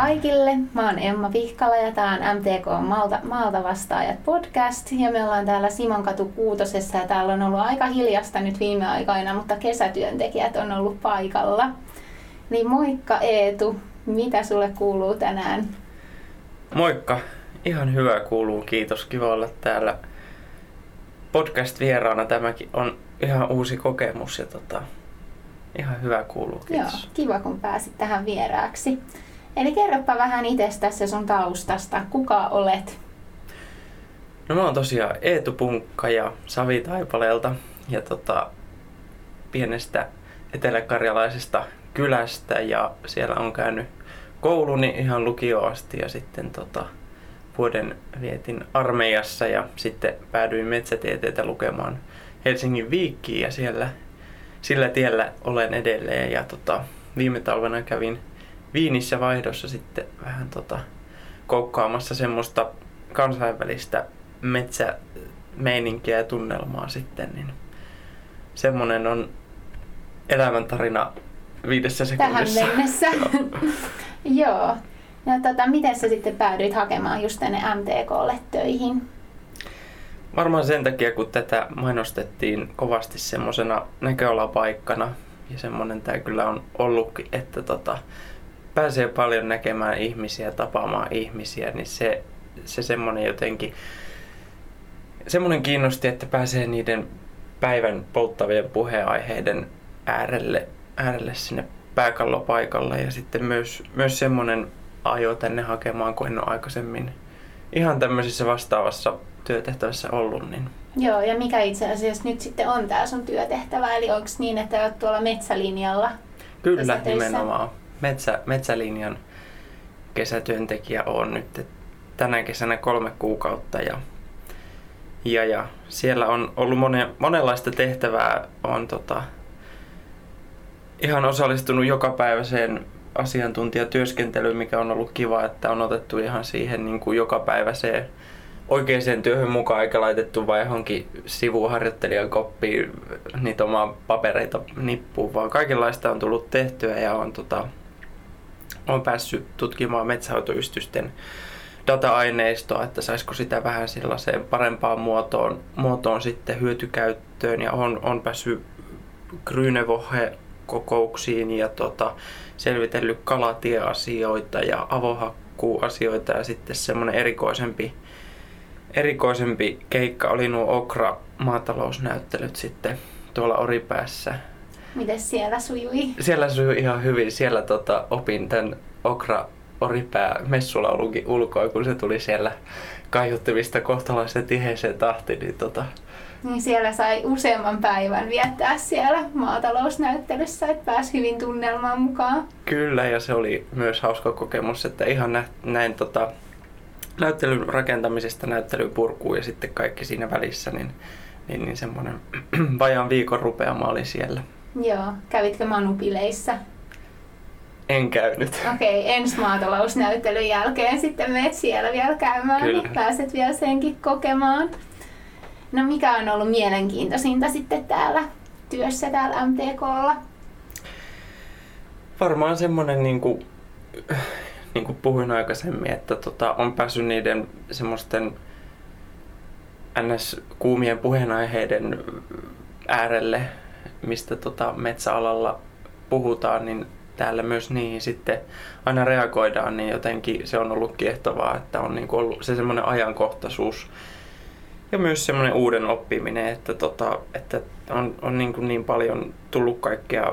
kaikille. Mä oon Emma Pihkala ja tää on MTK Malta, Maalta vastaajat podcast. Ja me ollaan täällä Simonkatu Kuutosessa ja täällä on ollut aika hiljasta nyt viime aikoina, mutta kesätyöntekijät on ollut paikalla. Niin moikka Eetu, mitä sulle kuuluu tänään? Moikka, ihan hyvä kuuluu, kiitos. Kiva olla täällä podcast-vieraana. Tämäkin on ihan uusi kokemus ja tota, ihan hyvä kuuluu, kiitos. Joo, kiva kun pääsit tähän vieraaksi. Eli kerropa vähän itsestäsi sun taustasta. Kuka olet? No mä oon tosiaan Eetu Punkka ja Savi Taipaleelta ja tota, pienestä eteläkarjalaisesta kylästä ja siellä on käynyt kouluni ihan lukio asti ja sitten tota, vuoden vietin armeijassa ja sitten päädyin metsätieteitä lukemaan Helsingin Viikkiin ja siellä sillä tiellä olen edelleen ja tota, viime talvena kävin Viinissä vaihdossa sitten vähän tota, koukkaamassa semmoista kansainvälistä metsämeininkiä ja tunnelmaa sitten, niin semmonen on elämäntarina viidessä sekunnissa. Tähän mennessä. Joo. Ja tota, miten sä sitten päädyit hakemaan just tänne MTKlle töihin? Varmaan sen takia, kun tätä mainostettiin kovasti semmoisena näköalapaikkana ja semmoinen tämä kyllä on ollutkin, että tota, pääsee paljon näkemään ihmisiä, tapaamaan ihmisiä, niin se, se semmoinen jotenkin, semmoinen kiinnosti, että pääsee niiden päivän polttavien puheenaiheiden äärelle, äärelle sinne pääkallopaikalle ja sitten myös, myös semmoinen ajo tänne hakemaan, kun en ole aikaisemmin ihan tämmöisessä vastaavassa työtehtävässä ollut. Niin. Joo, ja mikä itse asiassa nyt sitten on tämä sun työtehtävä, eli onko niin, että olet tuolla metsälinjalla? Kyllä, nimenomaan metsä, metsälinjan kesätyöntekijä on nyt tänä kesänä kolme kuukautta ja, ja, ja siellä on ollut monen, monenlaista tehtävää. on tota, ihan osallistunut jokapäiväiseen asiantuntijatyöskentelyyn, mikä on ollut kiva, että on otettu ihan siihen niin kuin jokapäiväiseen oikeaan työhön mukaan eikä laitettu vain johonkin sivuharjoittelijan koppiin niitä omaa papereita nippuun, vaan kaikenlaista on tullut tehtyä ja on tota, olen päässyt tutkimaan metsähoitoystysten data-aineistoa, että saisiko sitä vähän sellaiseen parempaan muotoon, muotoon sitten hyötykäyttöön. Ja on, on päässyt Grynevohe kokouksiin ja tota, selvitellyt kalatieasioita ja avohakkuuasioita. Ja sitten semmoinen erikoisempi, erikoisempi keikka oli nuo Okra maatalousnäyttelyt sitten tuolla Oripäässä Miten siellä sujui? Siellä sujui ihan hyvin. Siellä tota, opin tämän Okra Oripää messulaulunkin ulkoa, kun se tuli siellä kaiuttimista kohtalaisen tiheeseen tahtiin. Niin, tota... niin siellä sai useamman päivän viettää siellä maatalousnäyttelyssä, että pääsi hyvin tunnelmaan mukaan. Kyllä, ja se oli myös hauska kokemus, että ihan nä- näin tota, näyttelyn rakentamisesta näyttelyn purkuun ja sitten kaikki siinä välissä, niin, niin, niin semmoinen vajaan viikon rupeama oli siellä. Joo. Kävitkö manupileissä? En käynyt. Okei, okay, ensi maatalousnäyttelyn jälkeen sitten menet siellä vielä käymään, Kyllä. niin pääset vielä senkin kokemaan. No mikä on ollut mielenkiintoisinta sitten täällä työssä täällä MTKlla? Varmaan semmoinen niin kuin, niin kuin puhuin aikaisemmin, että tota, on päässyt niiden semmoisten ns. kuumien puheenaiheiden äärelle mistä tota metsäalalla puhutaan, niin täällä myös niihin sitten aina reagoidaan, niin jotenkin se on ollut kiehtovaa, että on niin ollut se semmoinen ajankohtaisuus ja myös semmoinen uuden oppiminen, että, tota, että on, on niin, kuin niin paljon tullut kaikkea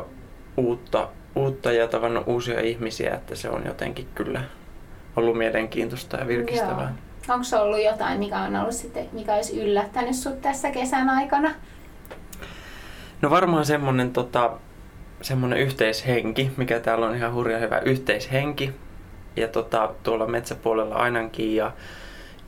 uutta, uutta ja tavannut uusia ihmisiä, että se on jotenkin kyllä ollut mielenkiintoista ja virkistävää. Onko se ollut jotain, mikä on ollut sitten, mikä olisi yllättänyt sinut tässä kesän aikana? No varmaan semmonen, tota, semmonen yhteishenki, mikä täällä on ihan hurja hyvä yhteishenki. Ja tota, tuolla metsäpuolella ainakin. Ja,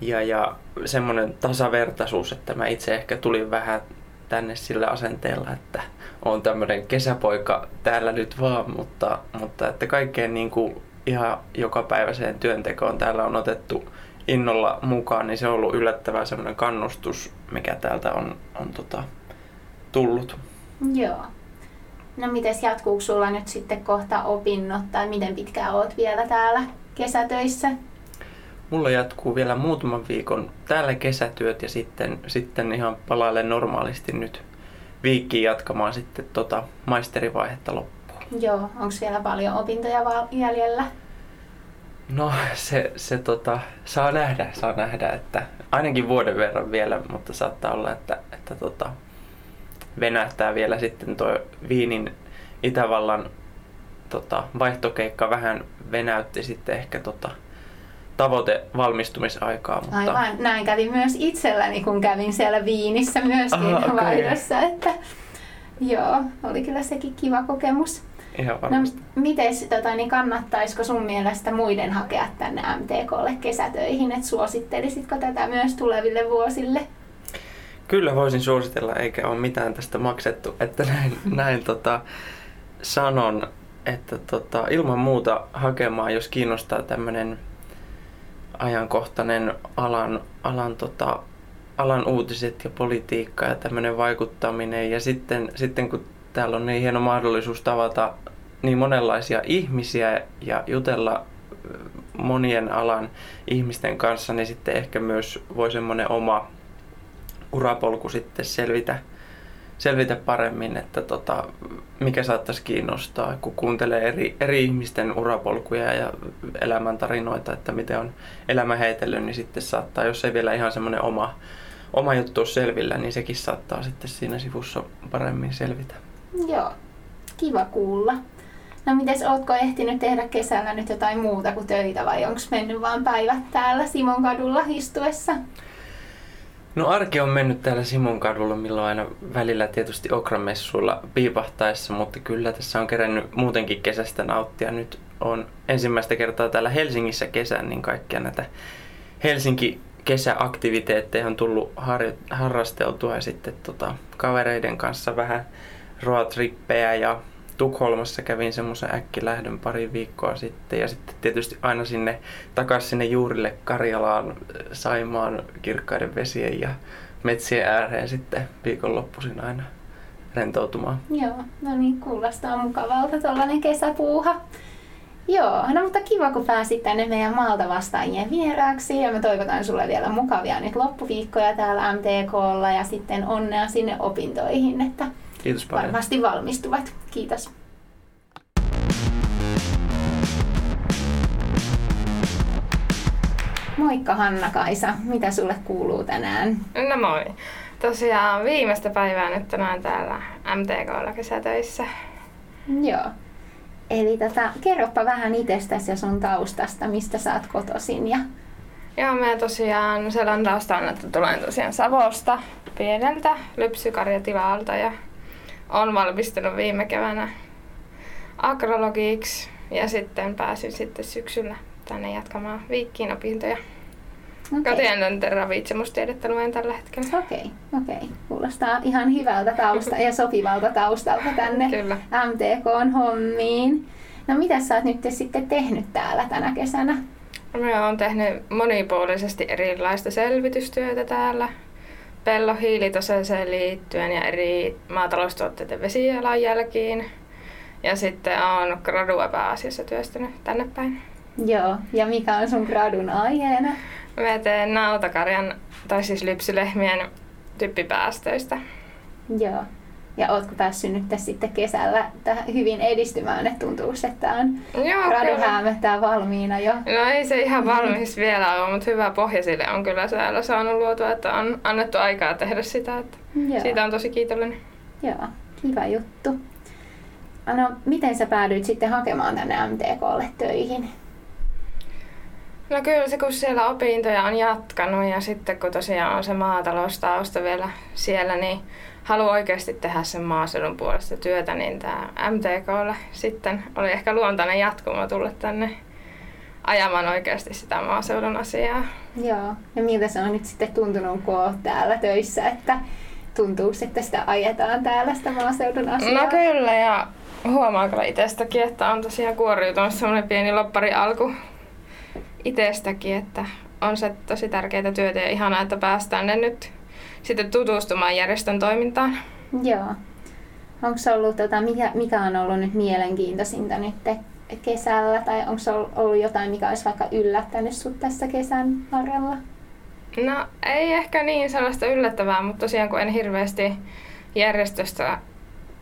ja, ja semmoinen tasavertaisuus, että mä itse ehkä tulin vähän tänne sillä asenteella, että on tämmöinen kesäpoika täällä nyt vaan, mutta, mutta että kaikkeen niin kuin ihan jokapäiväiseen työntekoon täällä on otettu innolla mukaan, niin se on ollut yllättävää semmoinen kannustus, mikä täältä on, on tota, tullut. Joo. No mites jatkuuko sulla nyt sitten kohta opinnot tai miten pitkään oot vielä täällä kesätöissä? Mulla jatkuu vielä muutaman viikon täällä kesätyöt ja sitten, sitten ihan palailen normaalisti nyt viikkiin jatkamaan sitten tota maisterivaihetta loppuun. Joo, onko vielä paljon opintoja jäljellä? No se, se tota, saa nähdä, saa nähdä, että ainakin vuoden verran vielä, mutta saattaa olla, että, että tota, venähtää vielä sitten tuo Viinin Itävallan tota, vaihtokeikka vähän venäytti sitten ehkä tota, tavoite valmistumisaikaa. Mutta... Aivan, näin kävi myös itselläni, kun kävin siellä Viinissä myöskin Aha, okay. vaihdossa, että joo, oli kyllä sekin kiva kokemus. Ihan no, miten tota, niin kannattaisiko sun mielestä muiden hakea tänne MTKlle kesätöihin, että suosittelisitko tätä myös tuleville vuosille? Kyllä voisin suositella, eikä ole mitään tästä maksettu, että näin, näin tota, sanon, että tota, ilman muuta hakemaan, jos kiinnostaa tämmöinen ajankohtainen alan, alan, tota, alan uutiset ja politiikka ja tämmöinen vaikuttaminen. Ja sitten, sitten kun täällä on niin hieno mahdollisuus tavata niin monenlaisia ihmisiä ja jutella monien alan ihmisten kanssa, niin sitten ehkä myös voi semmoinen oma urapolku sitten selvitä, selvitä paremmin, että tota, mikä saattaisi kiinnostaa, kun kuuntelee eri, eri ihmisten urapolkuja ja elämäntarinoita, että miten on elämä heitellyt, niin sitten saattaa, jos ei vielä ihan semmoinen oma, oma juttu selvillä, niin sekin saattaa sitten siinä sivussa paremmin selvitä. Joo, kiva kuulla. No mites, ootko ehtinyt tehdä kesällä nyt jotain muuta kuin töitä vai onko mennyt vaan päivät täällä Simon kadulla istuessa? No arki on mennyt täällä Simon kadulla, milloin aina välillä tietysti okramessuilla piipahtaessa, mutta kyllä tässä on kerännyt muutenkin kesästä nauttia. Nyt on ensimmäistä kertaa täällä Helsingissä kesän, niin kaikkia näitä Helsinki kesäaktiviteetteja on tullut har- harrasteltua ja sitten tota, kavereiden kanssa vähän roadtrippejä ja Tukholmassa kävin semmoisen äkkilähdön pari viikkoa sitten ja sitten tietysti aina sinne takaisin sinne juurille Karjalaan Saimaan kirkkaiden vesien ja metsien ääreen sitten viikonloppuisin aina rentoutumaan. Joo, no niin, kuulostaa mukavalta tuollainen kesäpuuha. Joo, no mutta kiva kun pääsit tänne meidän maalta vastaajien vieraaksi ja me toivotan sulle vielä mukavia nyt loppuviikkoja täällä MTKlla ja sitten onnea sinne opintoihin, että Kiitos paljon. Varmasti valmistuvat. Kiitos. Moikka Hanna-Kaisa, mitä sulle kuuluu tänään? No moi. Tosiaan viimeistä päivää nyt tänään täällä MTKlla kesätöissä. Joo. Eli tota, kerropa vähän itsestäsi ja sun taustasta, mistä sä oot kotoisin. Ja... Joo, mä tosiaan selän taustaan, että tulen tosiaan Savosta pieneltä lypsykarjatilalta ja on valmistunut viime keväänä agrologiksi ja sitten pääsin sitten syksyllä tänne jatkamaan viikkiin opintoja. Okay. Kotieläinten ravitsemustiedettä luen tällä hetkellä. Okei, okay, okei. Okay. Kuulostaa ihan hyvältä tausta ja sopivalta taustalta tänne Kyllä. MTK-hommiin. No mitä sä oot nyt sitten tehnyt täällä tänä kesänä? Mä oon tehnyt monipuolisesti erilaista selvitystyötä täällä pellon hiilitaseeseen liittyen ja eri maataloustuotteiden vesijalanjälkiin. Ja sitten olen gradua pääasiassa työstänyt tänne päin. Joo, ja mikä on sun gradun aiheena? Mä teen nautakarjan, tai siis lypsylehmien typpipäästöistä. Joo. Ja ootko päässyt nyt sitten kesällä hyvin edistymään, että tuntuu, että on Joo, häämöttää valmiina jo? No ei se ihan valmis vielä ole, mutta hyvä pohja sille on kyllä siellä saanut luotua, että on annettu aikaa tehdä sitä. Että siitä on tosi kiitollinen. Joo, kiva juttu. No, miten sä päädyit sitten hakemaan tänne MTKlle töihin? No kyllä se, kun siellä opintoja on jatkanut ja sitten kun tosiaan on se maataloustausta vielä siellä, niin haluan oikeasti tehdä sen maaseudun puolesta työtä, niin tämä MTKlle sitten oli ehkä luontainen jatkumo tulla tänne ajamaan oikeasti sitä maaseudun asiaa. Joo, ja miltä se on nyt sitten tuntunut, kun olet täällä töissä, että tuntuu, että sitä ajetaan täällä sitä maaseudun asiaa? No kyllä, ja huomaa kyllä itsestäkin, että on tosiaan kuoriutunut semmoinen pieni loppari alku itsestäkin, että on se tosi tärkeää työtä ja ihanaa, että päästään ne nyt sitten tutustumaan järjestön toimintaan. Joo. Onko ollut, tota, mikä, mikä on ollut nyt mielenkiintoisinta nyt kesällä tai onko se ollut jotain, mikä olisi vaikka yllättänyt sut tässä kesän varrella? No ei ehkä niin sellaista yllättävää, mutta tosiaan kun en hirveästi järjestöstä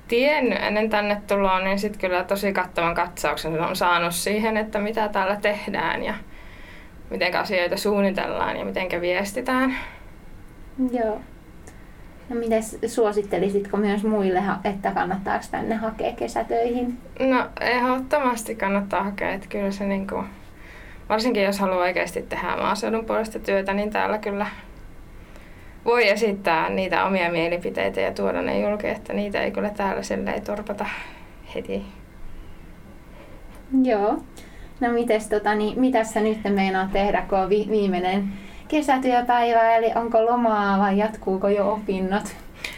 tiennyt ennen tänne tuloa, niin sitten kyllä tosi kattavan katsauksen on saanut siihen, että mitä täällä tehdään ja miten asioita suunnitellaan ja miten viestitään. Joo. No miten suosittelisitko myös muille, että kannattaako tänne hakea kesätöihin? No ehdottomasti kannattaa hakea, että kyllä se niin kuin, varsinkin jos haluaa oikeasti tehdä maaseudun puolesta työtä, niin täällä kyllä voi esittää niitä omia mielipiteitä ja tuoda ne julki, että niitä ei kyllä täällä ei torpata heti. Joo. No mites, tota, niin, mitä sä nyt meinaat tehdä, kun on vi- viimeinen kesätyöpäivä, eli onko lomaa vai jatkuuko jo opinnot?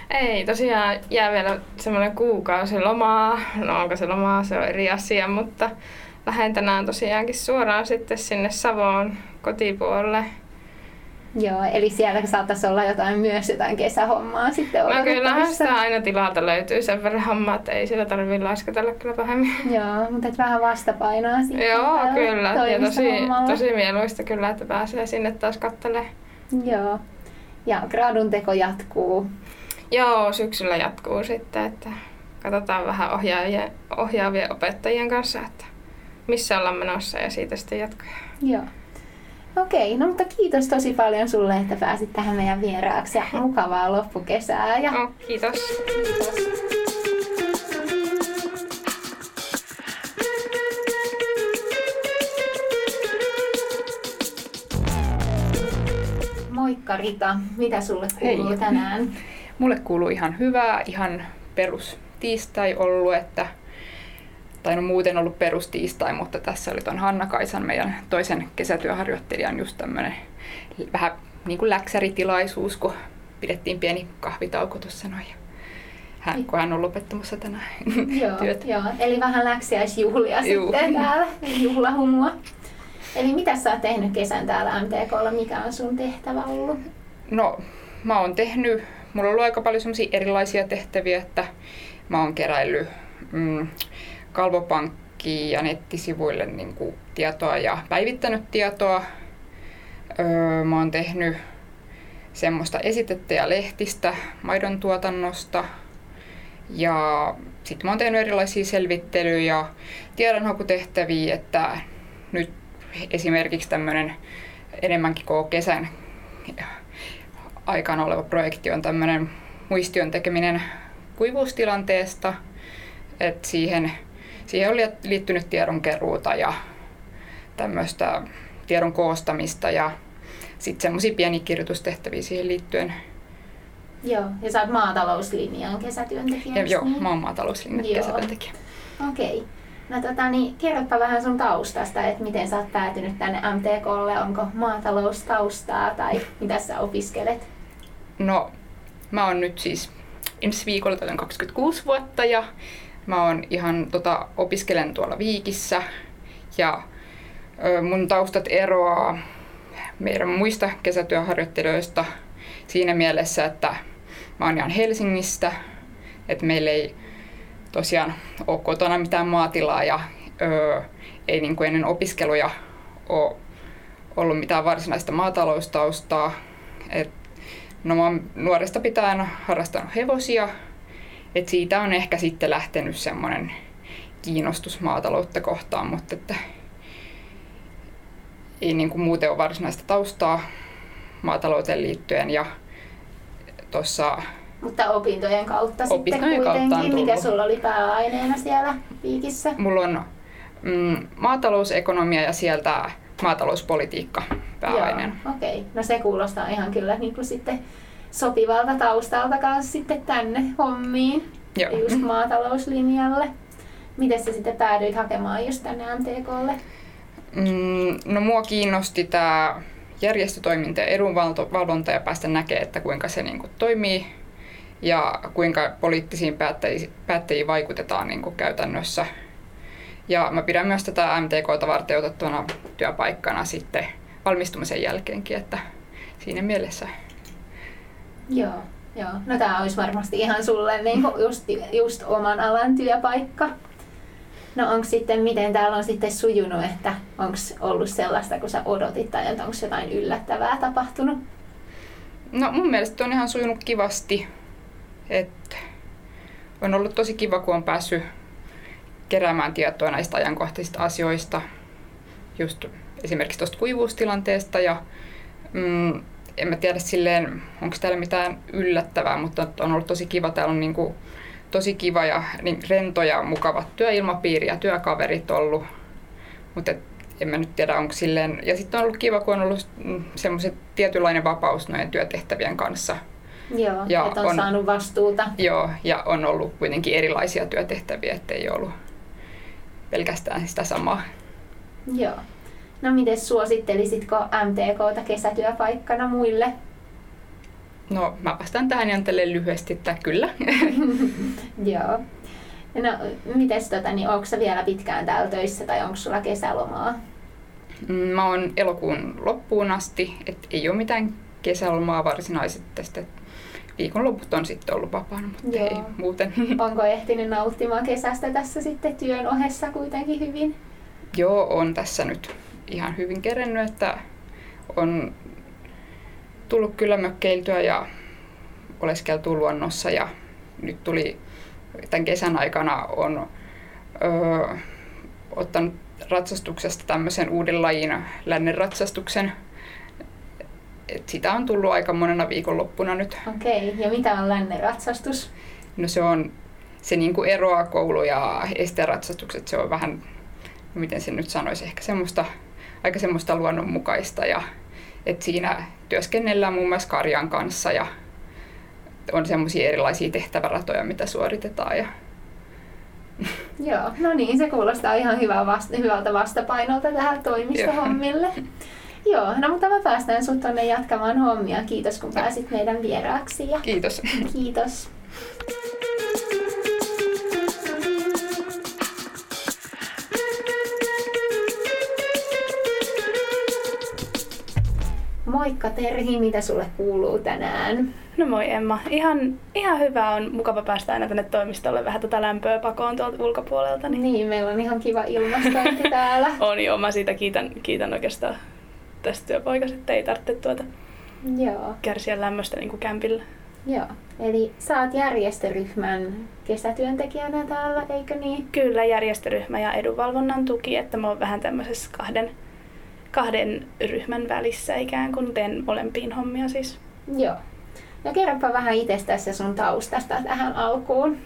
Ei, tosiaan jää vielä semmoinen kuukausi lomaa. No onko se lomaa, se on eri asia, mutta lähden tänään tosiaankin suoraan sitten sinne Savoon kotipuolelle Joo, eli siellä saattaisi olla jotain myös jotain kesähommaa sitten No kyllähän sitä aina tilalta löytyy sen verran hommaa, että ei sillä tarvitse lasketella kyllä pahemmin. Joo, mutta et vähän vastapainoa sitten. Joo, kyllä. Ja tosi, tosi mieluista kyllä, että pääsee sinne taas katselemaan. Joo. Ja gradun teko jatkuu. Joo, syksyllä jatkuu sitten, että katsotaan vähän ohjaavien, ohjaavien opettajien kanssa, että missä ollaan menossa ja siitä sitten jatkaa. Joo. Okei, no mutta kiitos tosi paljon sulle, että pääsit tähän meidän vieraaksi ja mukavaa loppukesää. Ja... No, kiitos. kiitos. Moikka Rita, mitä sulle kuuluu Hei. tänään? Mulle kuuluu ihan hyvää, ihan perus tiistai ollut, että tai no muuten ollut perustiistai, mutta tässä oli tuon Hanna Kaisan, meidän toisen kesätyöharjoittelijan, just tämmöinen vähän niin kuin läksäritilaisuus, kun pidettiin pieni kahvitauko tuossa noin. Hän, kun hän on lopettamassa tänään joo, työtä. Joo, eli vähän läksiäisjuhlia Juu. sitten täällä, juhlahumua. Eli mitä sä oot tehnyt kesän täällä MTKlla? Mikä on sun tehtävä ollut? No, mä oon tehnyt, mulla on ollut aika paljon erilaisia tehtäviä, että mä oon keräillyt mm, kalvopankkiin ja nettisivuille niin kuin tietoa ja päivittänyt tietoa. Öö, mä oon tehnyt semmoista esitettä ja lehtistä maidon tuotannosta. Ja sitten mä oon tehnyt erilaisia selvittelyjä ja tiedonhakutehtäviä, että nyt esimerkiksi tämmöinen enemmänkin koko kesän aikana oleva projekti on tämmöinen muistion tekeminen kuivuustilanteesta. että siihen siihen oli liittynyt tiedonkeruuta ja tämmöistä tiedon koostamista ja sitten semmoisia pieniä kirjoitustehtäviä siihen liittyen. Joo, ja sä oot maatalouslinjan kesätyöntekijä. Ja, joo, niin? mä oon maatalouslinjan joo. kesätyöntekijä. Okei. Okay. No tota, niin, kerropa vähän sun taustasta, että miten sä oot päätynyt tänne MTKlle, onko maataloustaustaa tai mitä sä opiskelet? No, mä oon nyt siis ensi viikolla 26 vuotta ja Mä oon ihan tota, opiskelen tuolla Viikissä ja ö, mun taustat eroaa meidän muista kesätyöharjoittelijoista siinä mielessä, että mä oon ihan Helsingistä, että meillä ei tosiaan ole kotona mitään maatilaa ja ö, ei niin kuin ennen opiskeluja ole ollut mitään varsinaista maataloustaustaa. Et, no mä oon nuoresta pitäen harrastanut hevosia et siitä on ehkä sitten lähtenyt semmoinen kiinnostus maataloutta kohtaan, mutta että ei niin kuin muuten ole varsinaista taustaa maatalouteen liittyen ja tuossa mutta opintojen kautta opintojen sitten kuitenkin. Kautta Mikä sulla oli pääaineena siellä Viikissä? Mulla on mm, maatalousekonomia ja sieltä maatalouspolitiikka pääaineena. Okei, okay. no se kuulostaa ihan kyllä niin kuin sitten sopivalta taustalta kanssa sitten tänne hommiin, Joo. just maatalouslinjalle. Miten sä sitten päädyit hakemaan just tänne MTKlle? Mm, no mua kiinnosti tämä järjestötoiminta ja edunvalvonta ja päästä näkemään, että kuinka se niin kuin, toimii ja kuinka poliittisiin päättäjiin, päättäjiin vaikutetaan niin kuin, käytännössä. Ja mä pidän myös tätä MTKta varten otettuna työpaikkana sitten valmistumisen jälkeenkin, että siinä mielessä Joo, joo. No tämä olisi varmasti ihan sulle niin just, just oman alan työpaikka. No onko sitten, miten täällä on sitten sujunut, että onko ollut sellaista, kun sä odotit tai onko jotain yllättävää tapahtunut? No mun mielestä on ihan sujunut kivasti. Et on ollut tosi kiva, kun on päässyt keräämään tietoa näistä ajankohtaisista asioista. Just esimerkiksi tuosta kuivuustilanteesta ja mm, en mä tiedä silleen, onko täällä mitään yllättävää, mutta on ollut tosi kiva. Täällä on niinku tosi kiva ja niin rento ja mukava työilmapiiri ja työkaverit ollut. Mutta en mä nyt tiedä, onko silleen... Ja sitten on ollut kiva, kun on ollut semmoiset tietynlainen vapaus noiden työtehtävien kanssa. Joo, ja että on, on saanut vastuuta. Joo, ja on ollut kuitenkin erilaisia työtehtäviä, ettei ollut pelkästään sitä samaa. Joo. No miten suosittelisitko MTKta kesätyöpaikkana muille? No mä vastaan tähän ihan lyhyesti, että kyllä. Joo. No mites tota, niin onko vielä pitkään täällä töissä tai onko sulla kesälomaa? Mm, mä oon elokuun loppuun asti, että ei ole mitään kesälomaa varsinaisesti tästä. Viikonloput on sitten ollut vapaana, mutta Joo. ei muuten. Onko ehtinyt nauttimaan kesästä tässä sitten työn ohessa kuitenkin hyvin? Joo, on tässä nyt ihan hyvin kerennyt, että on tullut kyllä mökkeiltyä ja oleskeltu luonnossa ja nyt tuli tämän kesän aikana on öö, ottanut ratsastuksesta tämmöisen uuden lajin lännen ratsastuksen. Et sitä on tullut aika monena viikonloppuna nyt. Okei, okay. ja mitä on lännen ratsastus? No se on, se niinku eroaa koulu- ja esteratsastukset. Se on vähän, miten se nyt sanoisi, ehkä semmoista, aika semmoista luonnonmukaista. Ja, et siinä työskennellään muun muassa karjan kanssa ja on semmoisia erilaisia tehtäväratoja, mitä suoritetaan. Ja... Joo, no niin, se kuulostaa ihan hyvä vasta, hyvältä vastapainolta tähän toimistohommille. Joo, no mutta me päästään sut tonne jatkamaan hommia. Kiitos kun pääsit meidän vieraaksi. Ja... Kiitos. Kiitos. Moikka Terhi, mitä sulle kuuluu tänään? No moi Emma. Ihan, ihan hyvä on. Mukava päästä aina tänne toimistolle vähän tätä lämpöä pakoon tuolta ulkopuolelta. Niin, niin meillä on ihan kiva ilmastointi täällä. on joo, mä siitä kiitän, kiitän oikeastaan tästä työpaikasta, että ei tarvitse tuota joo. kärsiä lämmöstä niin kuin kämpillä. Joo, eli sä oot järjestöryhmän kesätyöntekijänä täällä, eikö niin? Kyllä, järjestöryhmä ja edunvalvonnan tuki, että mä oon vähän tämmöisessä kahden kahden ryhmän välissä ikään kuin teen molempiin hommia siis. Joo. No kerropa vähän itsestäsi ja sun taustasta tähän alkuun.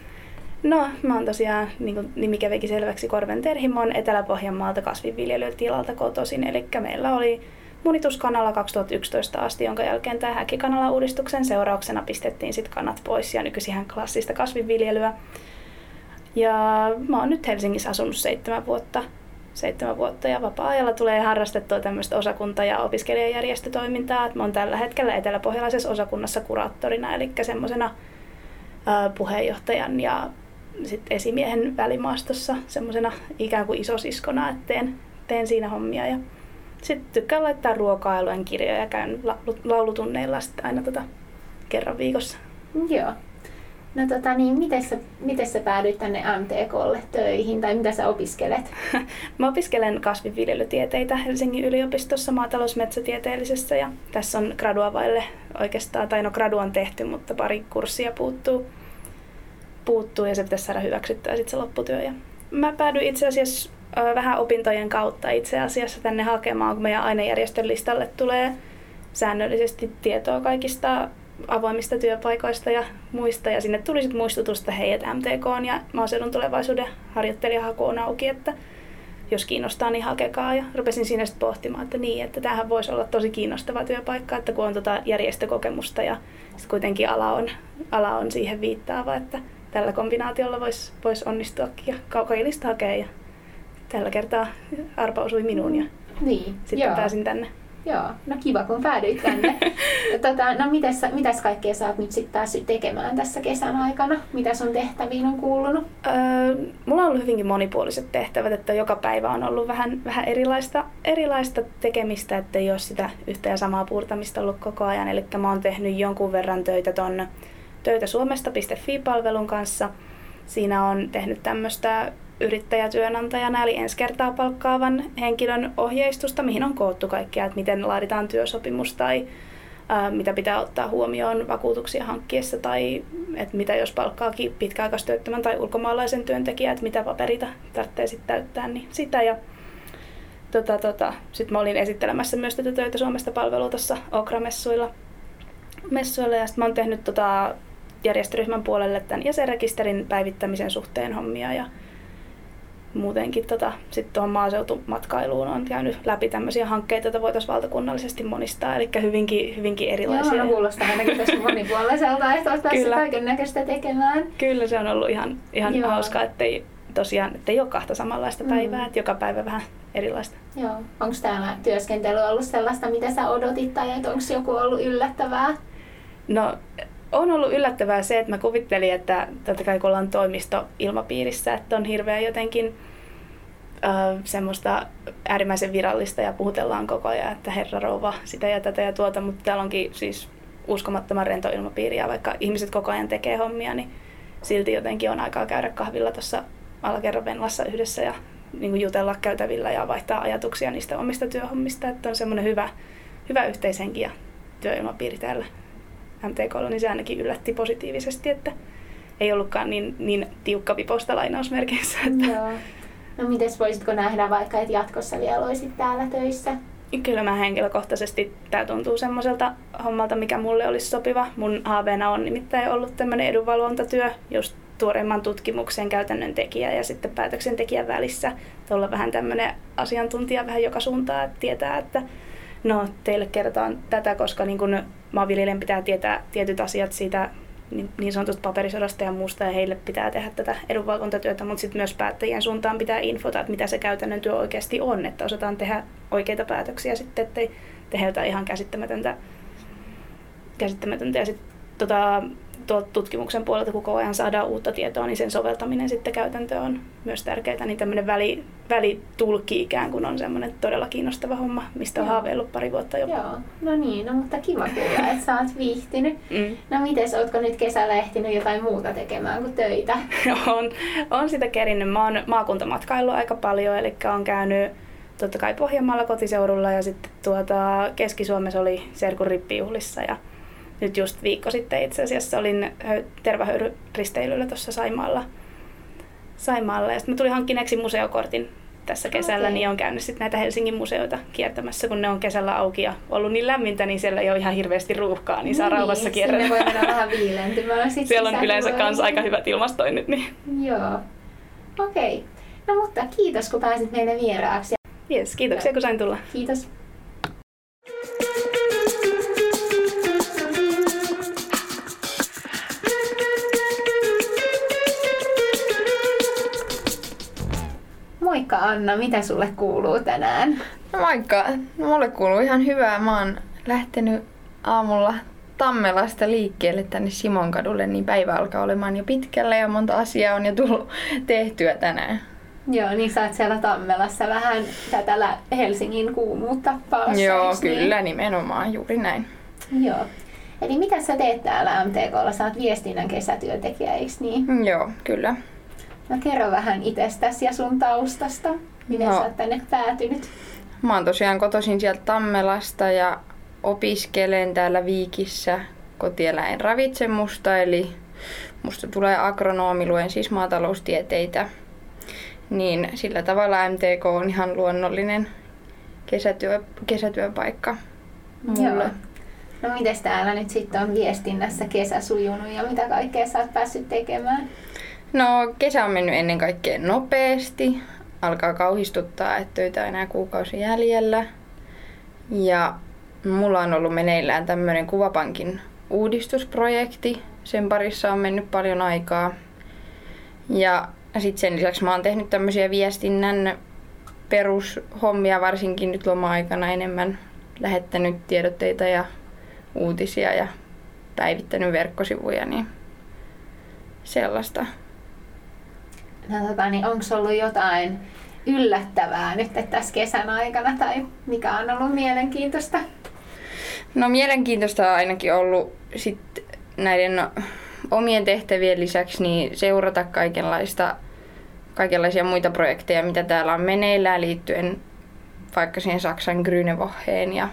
No, mä oon tosiaan, niin kuin nimi kävikin selväksi, Korven Terhimon Etelä-Pohjanmaalta kasvinviljelytilalta kotoisin. Eli meillä oli munituskanala 2011 asti, jonka jälkeen tämä häkkikanala-uudistuksen seurauksena pistettiin sitten kanat pois ja nykyisin klassista kasvinviljelyä. Ja mä oon nyt Helsingissä asunut seitsemän vuotta seitsemän vuotta ja vapaa-ajalla tulee harrastettua tämmöistä osakunta- ja opiskelijajärjestötoimintaa. Mä oon tällä hetkellä eteläpohjalaisessa osakunnassa kuraattorina, eli semmoisena puheenjohtajan ja sit esimiehen välimaastossa semmoisena ikään kuin isosiskona, että teen, teen siinä hommia. Ja sitten tykkään laittaa ruokailujen kirjoja ja käyn laulutunneilla aina tota kerran viikossa. Joo. No tota niin, miten sä, miten sä päädyit tänne MTKlle töihin tai mitä sä opiskelet? Mä opiskelen kasvinviljelytieteitä Helsingin yliopistossa maatalousmetsätieteellisessä ja tässä on graduavaille oikeastaan, tai no gradu on tehty, mutta pari kurssia puuttuu, puuttuu ja se pitäisi saada hyväksyttyä sitten se lopputyö. Ja mä päädyin itse asiassa vähän opintojen kautta itse asiassa tänne hakemaan, kun meidän ainejärjestön listalle tulee säännöllisesti tietoa kaikista avoimista työpaikoista ja muista. Ja sinne tuli sitten muistutus, että hei, että MTK on ja maaseudun tulevaisuuden harjoittelijahaku on auki, että jos kiinnostaa, niin hakekaa. Ja rupesin siinä sitten pohtimaan, että niin, että tämähän voisi olla tosi kiinnostava työpaikka, että kun on tota järjestökokemusta ja sitten kuitenkin ala on, ala on siihen viittaava, että tällä kombinaatiolla voisi vois onnistuakin ja kaukailista hakea. Ja tällä kertaa arpa osui minuun ja niin, sitten joo. pääsin tänne. Joo, no kiva kun päädyit tänne. tota, no mitäs, mitäs kaikkea sä oot nyt sit päässyt tekemään tässä kesän aikana? Mitä sun tehtäviin on kuulunut? Öö, mulla on ollut hyvinkin monipuoliset tehtävät, että joka päivä on ollut vähän, vähän erilaista, erilaista tekemistä, että ei ole sitä yhtä ja samaa puurtamista ollut koko ajan. Eli mä oon tehnyt jonkun verran töitä ton töitä suomesta.fi-palvelun kanssa. Siinä on tehnyt tämmöistä yrittäjätyönantajana, eli ensi kertaa palkkaavan henkilön ohjeistusta, mihin on koottu kaikkea, että miten laaditaan työsopimus tai ää, mitä pitää ottaa huomioon vakuutuksia hankkiessa tai että mitä jos palkkaakin pitkäaikaistyöttömän tai ulkomaalaisen työntekijän, että mitä paperita tarvitsee sitten täyttää, niin sitä. Ja tota, tota, sitten mä olin esittelemässä myös tätä töitä Suomesta palvelua tuossa Okra-messuilla. Messuilla, ja sitten mä oon tehnyt tota, järjestöryhmän puolelle tämän jäsenrekisterin päivittämisen suhteen hommia ja muutenkin tota, sitten tuohon maaseutumatkailuun on käynyt läpi tämmöisiä hankkeita, joita voitaisiin valtakunnallisesti monistaa, eli hyvinkin, hyvinkin erilaisia. Joo, no kuulostaa ainakin tosi monipuoliselta, että olet päässyt kaiken näköistä tekemään. Kyllä, se on ollut ihan, ihan Joo. hauska, ettei tosiaan, ettei ole kahta samanlaista mm. päivää, että joka päivä vähän erilaista. Joo. Onko täällä työskentely ollut sellaista, mitä sä odotit, tai onko joku ollut yllättävää? No, on ollut yllättävää se, että mä kuvittelin, että totta kai kun ollaan toimistoilmapiirissä, että on hirveän jotenkin äh, semmoista äärimmäisen virallista ja puhutellaan koko ajan, että herra rouva, sitä ja tätä ja tuota, mutta täällä onkin siis uskomattoman rento ilmapiiri ja vaikka ihmiset koko ajan tekee hommia, niin silti jotenkin on aikaa käydä kahvilla tuossa alakerran venlassa yhdessä ja niin kuin jutella käytävillä ja vaihtaa ajatuksia niistä omista työhommista, että on semmoinen hyvä, hyvä yhteishenki ja työilmapiiri täällä MTKlla, niin se ainakin yllätti positiivisesti, että ei ollutkaan niin, niin tiukka viposta lainausmerkeissä. Että... Joo. No mites voisitko nähdä vaikka, että jatkossa vielä olisit täällä töissä? Kyllä mä henkilökohtaisesti, tämä tuntuu semmoiselta hommalta, mikä mulle olisi sopiva. Mun haaveena on nimittäin ollut tämmöinen edunvalvontatyö, just tuoreimman tutkimuksen käytännön tekijä ja sitten päätöksentekijän välissä. Olla vähän tämmöinen asiantuntija vähän joka suuntaan, että tietää, että no teille kerrotaan tätä, koska niin kun maanviljelijän pitää tietää tietyt asiat siitä niin, niin sanotusta paperisodasta ja muusta, ja heille pitää tehdä tätä edunvalvontatyötä, mutta sitten myös päättäjien suuntaan pitää infota, että mitä se käytännön työ oikeasti on, että osataan tehdä oikeita päätöksiä sitten, ettei tehdä jotain ihan käsittämätöntä, käsittämätöntä. ja sitten tota, tutkimuksen puolelta koko ajan saadaan uutta tietoa, niin sen soveltaminen sitten käytäntöön on myös tärkeää. Niin tämmöinen väli, välitulkki ikään kuin on semmoinen todella kiinnostava homma, mistä on haaveillut pari vuotta jo. Joo, no niin, no mutta kiva kuulla, että sä oot viihtynyt. Mm. No mites, ootko nyt kesällä ehtinyt jotain muuta tekemään kuin töitä? on, on sitä kerinnyt. Mä oon maakuntamatkailu aika paljon, eli on käynyt totta kai Pohjanmaalla kotiseudulla ja sitten tuota, Keski-Suomessa oli Serkun rippijuhlissa ja nyt just viikko sitten itse asiassa olin tervahöyryristeilyllä tuossa Saimaalla. Saimaalla. Ja sitten mä tulin hankkineeksi museokortin tässä kesällä, okay. niin on käynyt sitten näitä Helsingin museoita kiertämässä, kun ne on kesällä auki ja ollut niin lämmintä, niin siellä ei ole ihan hirveästi ruuhkaa, niin saa niin, rauhassa kierrellä. voi mennä vähän viilentymään. Sit siellä on yleensä myös aika hyvät ilmastoinnit. Niin. Joo. Okei. Okay. No mutta kiitos, kun pääsit meille vieraaksi. Yes, kiitoksia, Joo. kun sain tulla. Kiitos. Anna, mitä sulle kuuluu tänään? No moikka, no, mulle kuuluu ihan hyvää. Mä oon lähtenyt aamulla Tammelasta liikkeelle tänne Simonkadulle, niin päivä alkaa olemaan jo pitkällä ja monta asiaa on jo tullut tehtyä tänään. Joo, niin sä oot siellä Tammelassa vähän tätä Helsingin kuumuutta palassa, Joo, kyllä, niin? nimenomaan, juuri näin. Joo. Eli mitä sä teet täällä MTKlla? Sä oot viestinnän kesätyöntekijä, eikö niin? Joo, kyllä. No kerro vähän itsestäsi ja sun taustasta. Miten no, sä oot tänne päätynyt? Mä oon tosiaan kotoisin sieltä Tammelasta ja opiskelen täällä Viikissä kotieläin ravitsemusta, eli musta tulee agronomi, luen siis maataloustieteitä. Niin sillä tavalla MTK on ihan luonnollinen kesätyö, kesätyöpaikka mulle. Joo. No miten täällä nyt sitten on viestinnässä kesä sujunut ja mitä kaikkea sä oot päässyt tekemään? No kesä on mennyt ennen kaikkea nopeasti. Alkaa kauhistuttaa, että töitä enää kuukausi jäljellä. Ja mulla on ollut meneillään tämmöinen kuvapankin uudistusprojekti. Sen parissa on mennyt paljon aikaa. Ja sitten sen lisäksi mä oon tehnyt tämmöisiä viestinnän perushommia, varsinkin nyt loma-aikana enemmän lähettänyt tiedotteita ja uutisia ja päivittänyt verkkosivuja, niin sellaista. No, tota, niin onko ollut jotain yllättävää nyt tässä kesän aikana tai mikä on ollut mielenkiintoista? No mielenkiintoista on ainakin ollut sit näiden omien tehtävien lisäksi niin seurata kaikenlaista kaikenlaisia muita projekteja, mitä täällä on meneillään liittyen vaikka siihen Saksan Grünewocheen ja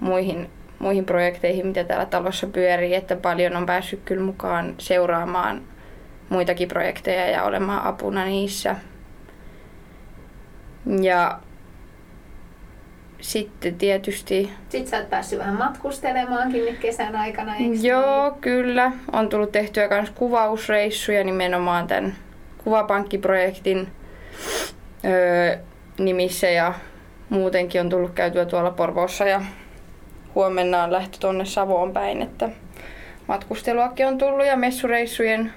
muihin, muihin projekteihin, mitä täällä talossa pyörii, että paljon on päässyt kyllä mukaan seuraamaan muitakin projekteja ja olemaan apuna niissä. Ja sitten tietysti... Sitten sä oot päässyt vähän matkustelemaankin nyt kesän aikana, eikö niin? Joo, kyllä. On tullut tehtyä myös kuvausreissuja nimenomaan tämän kuvapankkiprojektin öö, nimissä ja muutenkin on tullut käytyä tuolla Porvoossa ja huomenna on lähtö tuonne Savoon päin, että matkusteluakin on tullut ja messureissujen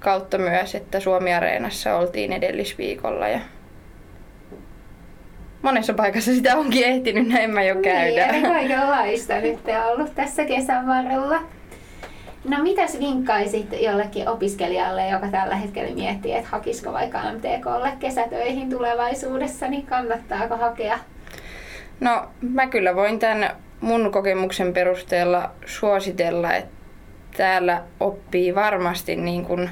kautta myös, että Suomi-areenassa oltiin edellisviikolla ja monessa paikassa sitä onkin ehtinyt, näin mä jo käydä. Niin, kaikenlaista nyt on ollut tässä kesän varrella. No mitäs vinkkaisit jollekin opiskelijalle, joka tällä hetkellä miettii, että hakisiko vaikka MTKlle kesätöihin tulevaisuudessa, niin kannattaako hakea? No mä kyllä voin tämän mun kokemuksen perusteella suositella, että täällä oppii varmasti niin kuin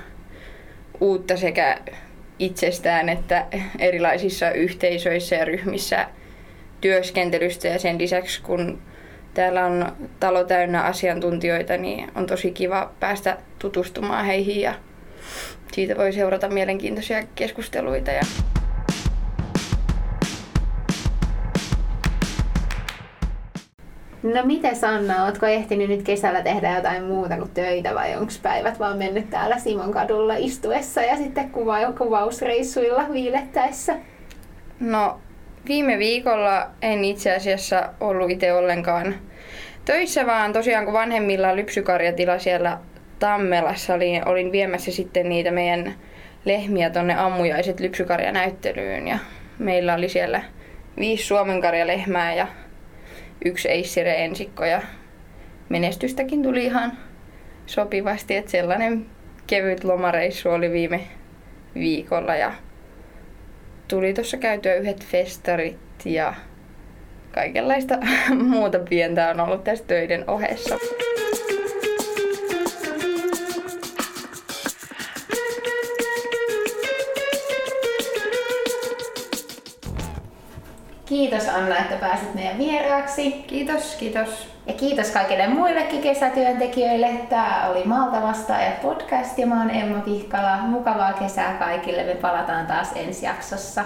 uutta sekä itsestään että erilaisissa yhteisöissä ja ryhmissä työskentelystä ja sen lisäksi kun täällä on talo täynnä asiantuntijoita, niin on tosi kiva päästä tutustumaan heihin ja siitä voi seurata mielenkiintoisia keskusteluita. Ja No miten Sanna, ootko ehtinyt nyt kesällä tehdä jotain muuta kuin töitä vai onko päivät vaan mennyt täällä Simon kadulla istuessa ja sitten kuva- kuvausreissuilla viilettäessä? No viime viikolla en itse asiassa ollut itse ollenkaan töissä, vaan tosiaan kun vanhemmilla lypsykarjatila siellä Tammelassa oli, olin viemässä sitten niitä meidän lehmiä tonne ammujaiset lypsykarjanäyttelyyn ja meillä oli siellä viisi suomenkarjalehmää ja yksi Eissire ensikko ja menestystäkin tuli ihan sopivasti, että sellainen kevyt lomareissu oli viime viikolla ja tuli tuossa käytyä yhdet festarit ja kaikenlaista muuta pientä on ollut tässä töiden ohessa. Kiitos Anna, että pääsit meidän vieraaksi. Kiitos, kiitos. Ja kiitos kaikille muillekin kesätyöntekijöille. Tämä oli Malta vastaajat podcast ja mä oon Emma Pihkala. Mukavaa kesää kaikille. Me palataan taas ensi jaksossa.